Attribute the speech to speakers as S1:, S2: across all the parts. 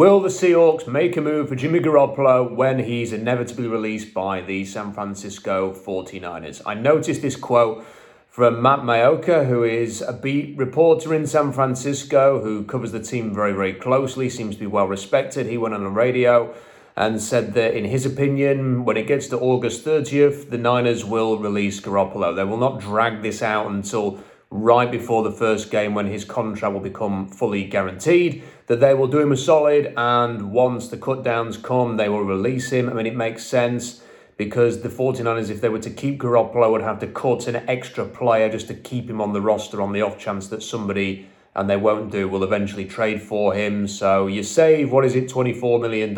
S1: Will the Seahawks make a move for Jimmy Garoppolo when he's inevitably released by the San Francisco 49ers? I noticed this quote from Matt Maiocco, who is a beat reporter in San Francisco, who covers the team very, very closely, seems to be well respected. He went on the radio and said that, in his opinion, when it gets to August 30th, the Niners will release Garoppolo. They will not drag this out until right before the first game when his contract will become fully guaranteed, that they will do him a solid, and once the cut downs come, they will release him. I mean, it makes sense because the 49ers, if they were to keep Garoppolo, would have to cut an extra player just to keep him on the roster on the off chance that somebody, and they won't do, will eventually trade for him. So you save, what is it, $24 million.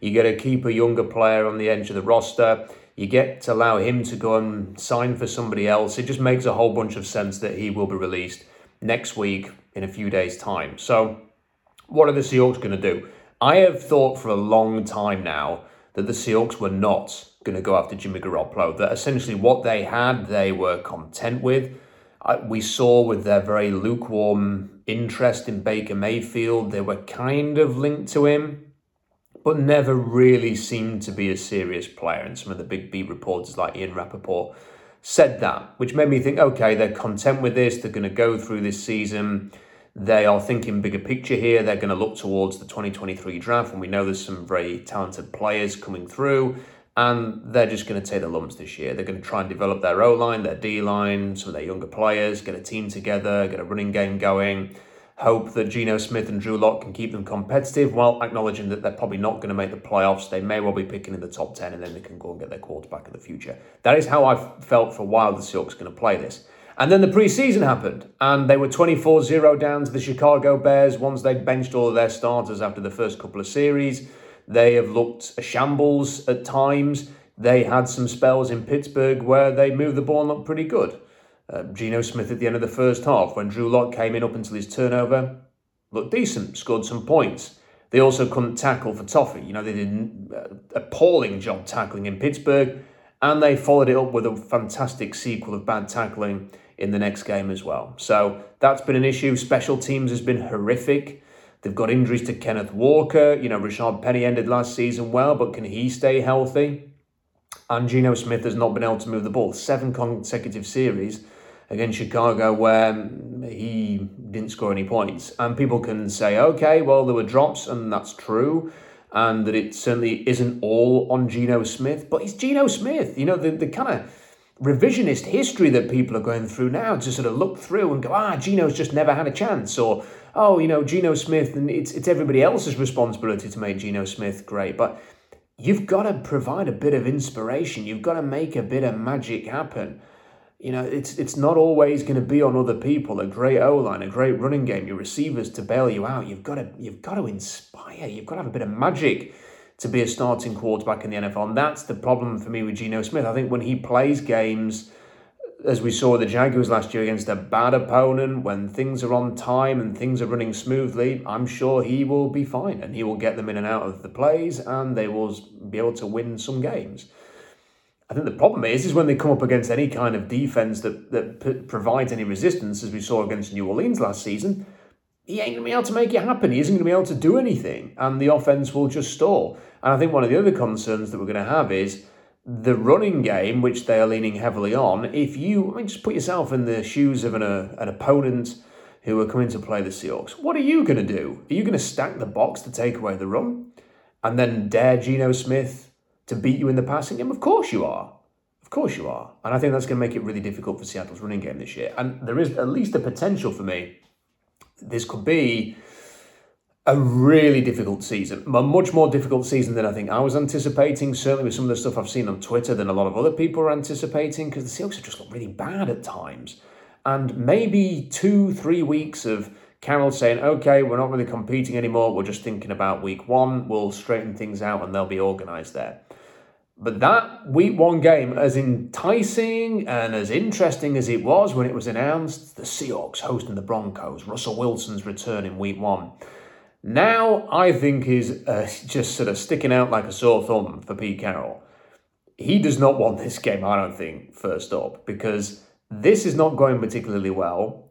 S1: You get to keep a younger player on the edge of the roster you get to allow him to go and sign for somebody else. It just makes a whole bunch of sense that he will be released next week in a few days' time. So, what are the Seahawks going to do? I have thought for a long time now that the Seahawks were not going to go after Jimmy Garoppolo, that essentially what they had, they were content with. We saw with their very lukewarm interest in Baker Mayfield, they were kind of linked to him but never really seemed to be a serious player. And some of the big beat reporters like Ian Rapoport said that, which made me think, okay, they're content with this. They're going to go through this season. They are thinking bigger picture here. They're going to look towards the 2023 draft, and we know there's some very talented players coming through. And they're just going to take the lumps this year. They're going to try and develop their O line, their D line, some of their younger players, get a team together, get a running game going hope that Geno Smith and Drew Lock can keep them competitive while acknowledging that they're probably not going to make the playoffs. They may well be picking in the top 10 and then they can go and get their quarterback in the future. That is how I felt for a while the Seahawks going to play this. And then the preseason happened, and they were 24 0 down to the Chicago Bears once they'd benched all of their starters after the first couple of series. They have looked a shambles at times. They had some spells in Pittsburgh where they moved the ball and looked pretty good. Uh, Geno Smith at the end of the first half, when Drew Lock came in up until his turnover, looked decent, scored some points. They also couldn't tackle for Toffee. You know, they did an uh, appalling job tackling in Pittsburgh, and they followed it up with a fantastic sequel of bad tackling in the next game as well. So that's been an issue. Special teams has been horrific. They've got injuries to Kenneth Walker. You know, Rashaad Penny ended last season well, but can he stay healthy? And Geno Smith has not been able to move the ball. Seven consecutive series against Chicago where he didn't score any points. And people can say, okay, well, there were drops, and that's true, and that it certainly isn't all on Geno Smith, but it's Geno Smith. You know, the, the kind of revisionist history that people are going through now to sort of look through and go, ah, Geno's just never had a chance, or, oh, you know, Geno Smith, and it's, it's everybody else's responsibility to make Geno Smith great. But you've got to provide a bit of inspiration, you've got to make a bit of magic happen. You know, it's it's not always going to be on other people. A great O line, a great running game, your receivers to bail you out. You've got to you've got to inspire. You've got to have a bit of magic to be a starting quarterback in the NFL. And that's the problem for me with Geno Smith. I think when he plays games, as we saw the Jaguars last year against a bad opponent, when things are on time and things are running smoothly, I'm sure he will be fine and he will get them in and out of the plays and they will be able to win some games. I think the problem is, is when they come up against any kind of defense that that p- provides any resistance, as we saw against New Orleans last season, he ain't gonna be able to make it happen. He isn't gonna be able to do anything, and the offense will just stall. And I think one of the other concerns that we're to have is the running game, which they are leaning heavily on. If you, I mean, just put yourself in the shoes of an uh, an opponent who are coming to play the Seahawks. What are you to do? Are you to stack the box to take away the run, and then dare Geno Smith to beat you in the passing game? Of course you are. Of course you are. And I think that's going to make it really difficult for Seattle's running game this year. And there is at least a potential for me. This could be a really difficult season, a much more difficult season than I think I was anticipating. Certainly, with some of the stuff I've seen on Twitter, than a lot of other people are anticipating, because the Seahawks have just looked really bad at times. And maybe two, three weeks of Carroll saying, okay, we're not really competing anymore, we're just thinking about week one, we'll straighten things out and they'll be organised there. But that week one game, as enticing and as interesting as it was when it was announced, the Seahawks hosting the Broncos, Russell Wilson's return in week one, now I think is uh, just sort of sticking out like a sore thumb for Pete Carroll. He does not want this game, I don't think, first up, because this is not going particularly well.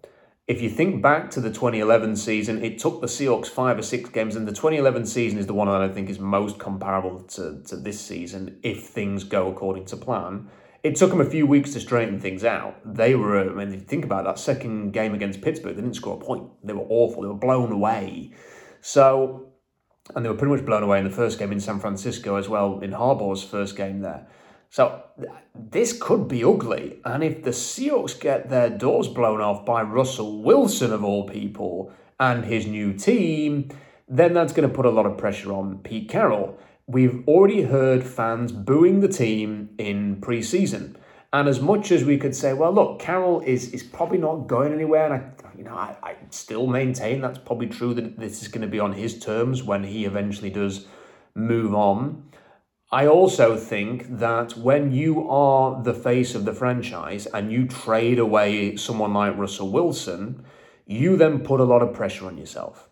S1: If you think back to the 2011 season, it took the Seahawks five or six games, and the 2011 season is the one that I think is most comparable to, to this season if things go according to plan. It took them a few weeks to straighten things out. They were, I mean, if you think about that second game against Pittsburgh, they didn't score a point. They were awful. They were blown away. So, and they were pretty much blown away in the first game in San Francisco as well, in Harbaugh's first game there. So this could be ugly. And if the Seahawks get their doors blown off by Russell Wilson, of all people, and his new team, then that's going to put a lot of pressure on Pete Carroll. We've already heard fans booing the team in preseason. And as much as we could say, well, look, Carroll is is probably not going anywhere, and I, you know, I, I still maintain that's probably true that this is going to be on his terms when he eventually does move on. I also think that when you are the face of the franchise and you trade away someone like Russell Wilson, you then put a lot of pressure on yourself.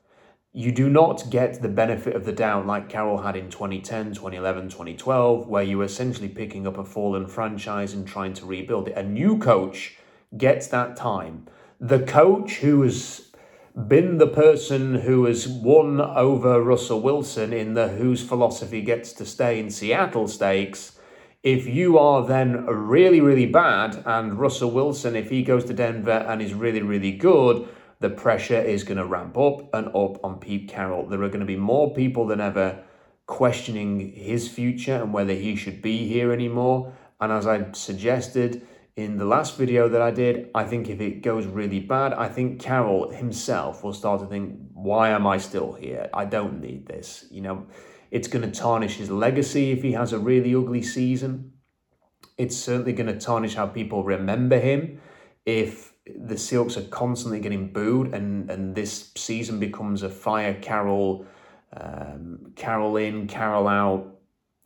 S1: You do not get the benefit of the doubt like Carroll had in 2010, 2011, 2012, where you were essentially picking up a fallen franchise and trying to rebuild it. A new coach gets that time. The coach who was been the person who has won over Russell Wilson in the whose philosophy gets to stay in Seattle stakes. If you are then really, really bad, and Russell Wilson, if he goes to Denver and is really, really good, the pressure is going to ramp up and up on Pete Carroll. There are going to be more people than ever questioning his future and whether he should be here anymore. And as I suggested, in the last video that I did, I think if it goes really bad, I think Carroll himself will start to think, why am I still here? I don't need this. You know, it's going to tarnish his legacy if he has a really ugly season. It's certainly going to tarnish how people remember him if the Seahawks are constantly getting booed and, and this season becomes a fire Carroll, um, Carroll in, Carroll out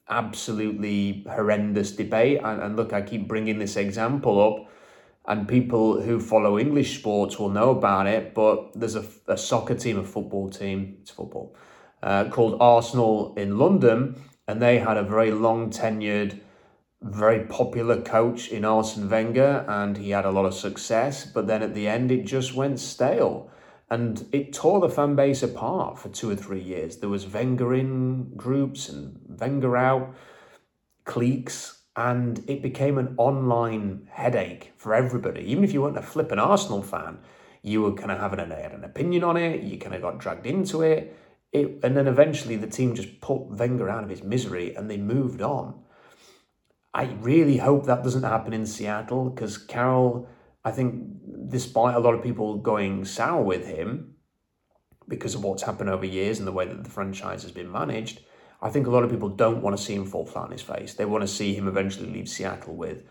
S1: absolutely horrendous debate. And, and look, I keep bringing this example up, and people who follow English sports will know about it. But there's a, a soccer team, a football team, it's football, uh, called Arsenal in London, and they had a very long tenured, very popular coach in Arsene Wenger, and he had a lot of success. But then at the end, it just went stale. And it tore the fan base apart for two or three years. There was Wenger in groups and Wenger out, cliques, and it became an online headache for everybody. Even if you weren't a flippant Arsenal fan, you were kind of having an, an opinion on it, you kind of got dragged into it. it. And then eventually the team just put Wenger out of his misery and they moved on. I really hope that doesn't happen in Seattle because Carroll I think, despite a lot of people going sour with him because of what's happened over years and the way that the franchise has been managed, I think a lot of people don't want to see him fall flat on his face. They want to see him eventually leave Seattle with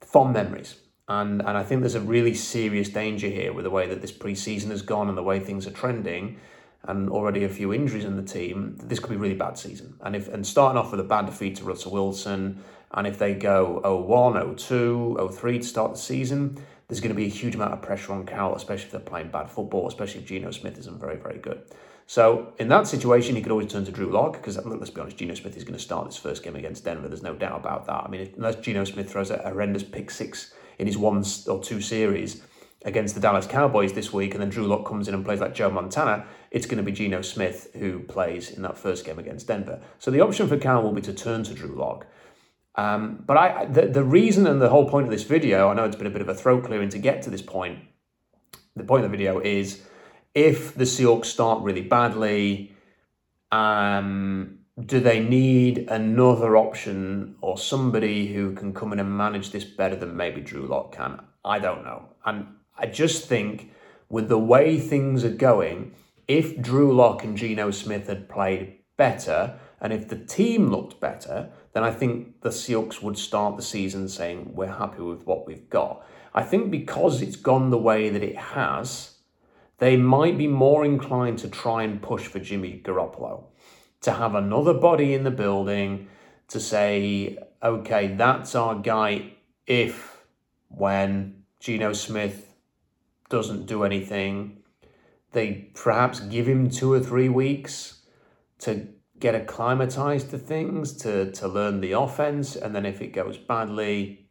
S1: fond memories. And, and I think there's a really serious danger here with the way that this preseason has gone and the way things are trending and already a few injuries in the team, this could be a really bad season. And if and starting off with a bad defeat to Russell Wilson, and if they go 0-1, 0-2, 0-3 to start the season, there's going to be a huge amount of pressure on Carroll, especially if they're playing bad football, especially if Geno Smith isn't very, very good. So in that situation, he could always turn to Drew Lock because let's be honest, Geno Smith is going to start this first game against Denver. There's no doubt about that. I mean, unless Geno Smith throws a horrendous pick six in his one or two series, against the Dallas Cowboys this week, and then Drew Lock comes in and plays like Joe Montana, it's going to be Geno Smith who plays in that first game against Denver. So the option for Cal will be to turn to Drew Lock. Um, but I, the, the reason and the whole point of this video, I know it's been a bit of a throat clearing to get to this point. The point of the video is if the Seahawks start really badly, um, do they need another option or somebody who can come in and manage this better than maybe Drew Lock can? I don't know. And I just think with the way things are going, if Drew Lock and Geno Smith had played better, and if the team looked better, then I think the Seahawks would start the season saying, we're happy with what we've got. I think because it's gone the way that it has, they might be more inclined to try and push for Jimmy Garoppolo, to have another body in the building, to say, okay, that's our guy if, when Geno Smith doesn't do anything. They perhaps give him two or three weeks to get acclimatized to things, to, to learn the offense, and then if it goes badly,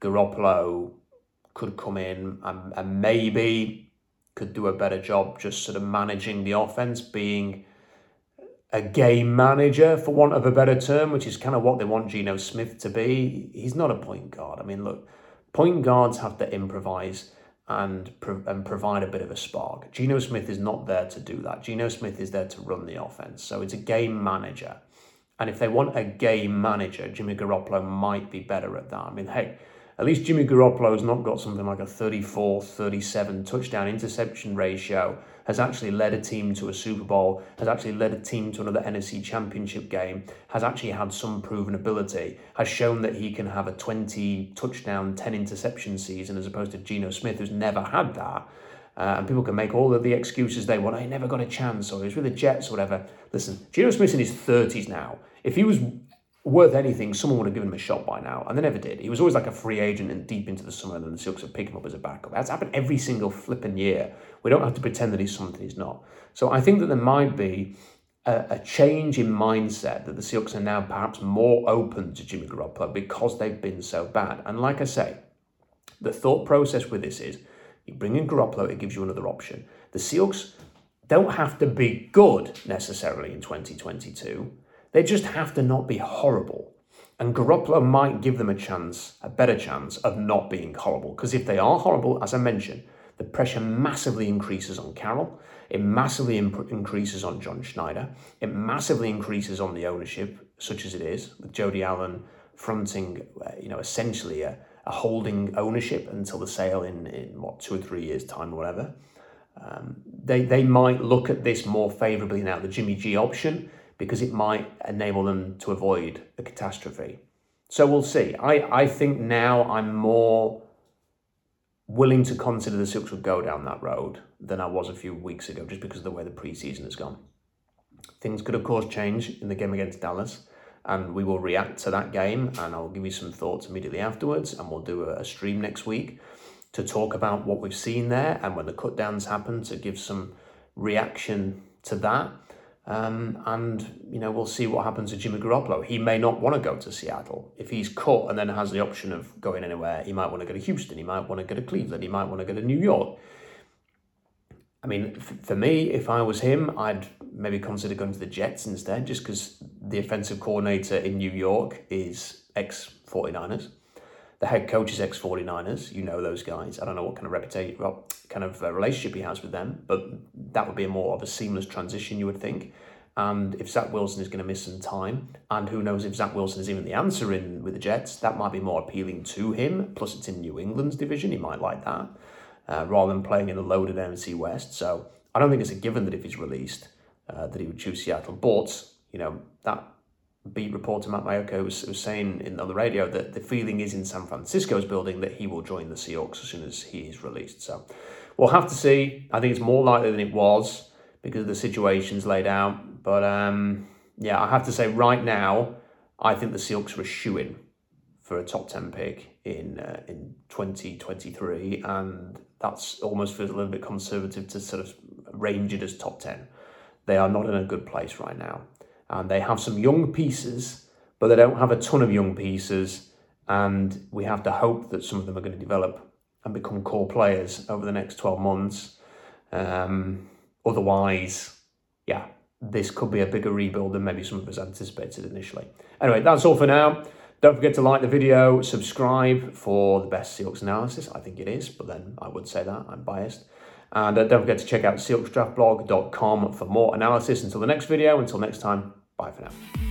S1: Garoppolo could come in and, and maybe could do a better job just sort of managing the offense, being a game manager, for want of a better term, which is kind of what they want Geno Smith to be. He's not a point guard. I mean, look, point guards have to improvise and and provide a bit of a spark. Geno Smith is not there to do that. Geno Smith is there to run the offense. So it's a game manager. And if they want a game manager, Jimmy Garoppolo might be better at that. I mean, hey, at least Jimmy Garoppolo's not got something like a 34 37 touchdown interception ratio, has actually led a team to a Super Bowl, has actually led a team to another NFC championship game, has actually had some proven ability, has shown that he can have a 20 touchdown, 10 interception season as opposed to Geno Smith, who's never had that. Uh, and people can make all of the excuses they want. I never got a chance, or he was with the Jets, or whatever. Listen, Geno Smith's in his 30s now. If he was worth anything, someone would have given him a shot by now, and they never did. He was always like a free agent and deep into the summer, and the Seahawks would pick him up as a backup. That's happened every single flipping year. We don't have to pretend that he's something he's not. So I think that there might be a, a change in mindset that the Seahawks are now perhaps more open to Jimmy Garoppolo because they've been so bad. And like I say, the thought process with this is you bring in Garoppolo, it gives you another option. The Seahawks don't have to be good necessarily in 2022 they just have to not be horrible. And Garoppolo might give them a chance, a better chance of not being horrible. Because if they are horrible, as I mentioned, the pressure massively increases on Carroll. It massively imp- increases on John Schneider. It massively increases on the ownership, such as it is, with Jody Allen fronting, uh, you know, essentially a, a, holding ownership until the sale in, in what, two or three years' time or whatever. Um, they, they might look at this more favourably now. The Jimmy G option because it might enable them to avoid a catastrophe. So we'll see. I, I think now I'm more willing to consider the Silks would go down that road than I was a few weeks ago, just because of the way the preseason has gone. Things could, of course, change in the game against Dallas, and we will react to that game. And I'll give you some thoughts immediately afterwards, and we'll do a, stream next week to talk about what we've seen there and when the cut downs happen to give some reaction to that. Um, and you know we'll see what happens to Jimmy Garoppolo. He may not want to go to Seattle if he's cut and then has the option of going anywhere. He might want to go to Houston. He might want to go to Cleveland. He might want to go to New York. I mean, f- for me, if I was him, I'd maybe consider going to the Jets instead, just because the offensive coordinator in New York is ex 49ers. The head coach is ex 49ers. You know those guys. I don't know what kind of reputation, well, kind of uh, relationship he has with them, but that would be a more of a seamless transition, you would think. And if Zach Wilson is going to miss some time, and who knows if Zach Wilson is even the answer in with the Jets, that might be more appealing to him. Plus, it's in New England's division; he might like that uh, rather than playing in the loaded NFC West. So I don't think it's a given that if he's released, uh, that he would choose Seattle. But you know that beat reporter Matt Maiocco was, was saying in, on the radio that the feeling is in San Francisco's building that he will join the Seahawks as soon as he is released. So we'll have to see. I think it's more likely than it was because of the situations laid out. But um, yeah, I have to say right now, I think the Seahawks are shooing for a top 10 pick in uh, in 2023 and that's almost feels a little bit conservative to sort of range it as top 10 they are not in a good place right now and they have some young pieces, but they don't have a ton of young pieces. And we have to hope that some of them are going to develop and become core players over the next 12 months. Um, otherwise, yeah, this could be a bigger rebuild than maybe some of us anticipated initially. Anyway, that's all for now. Don't forget to like the video, subscribe for the best Seahawks analysis. I think it is, but then I would say that I'm biased. And uh, don't forget to check out SeahawksDraftBlog.com for more analysis. Until the next video, until next time, Bye for now.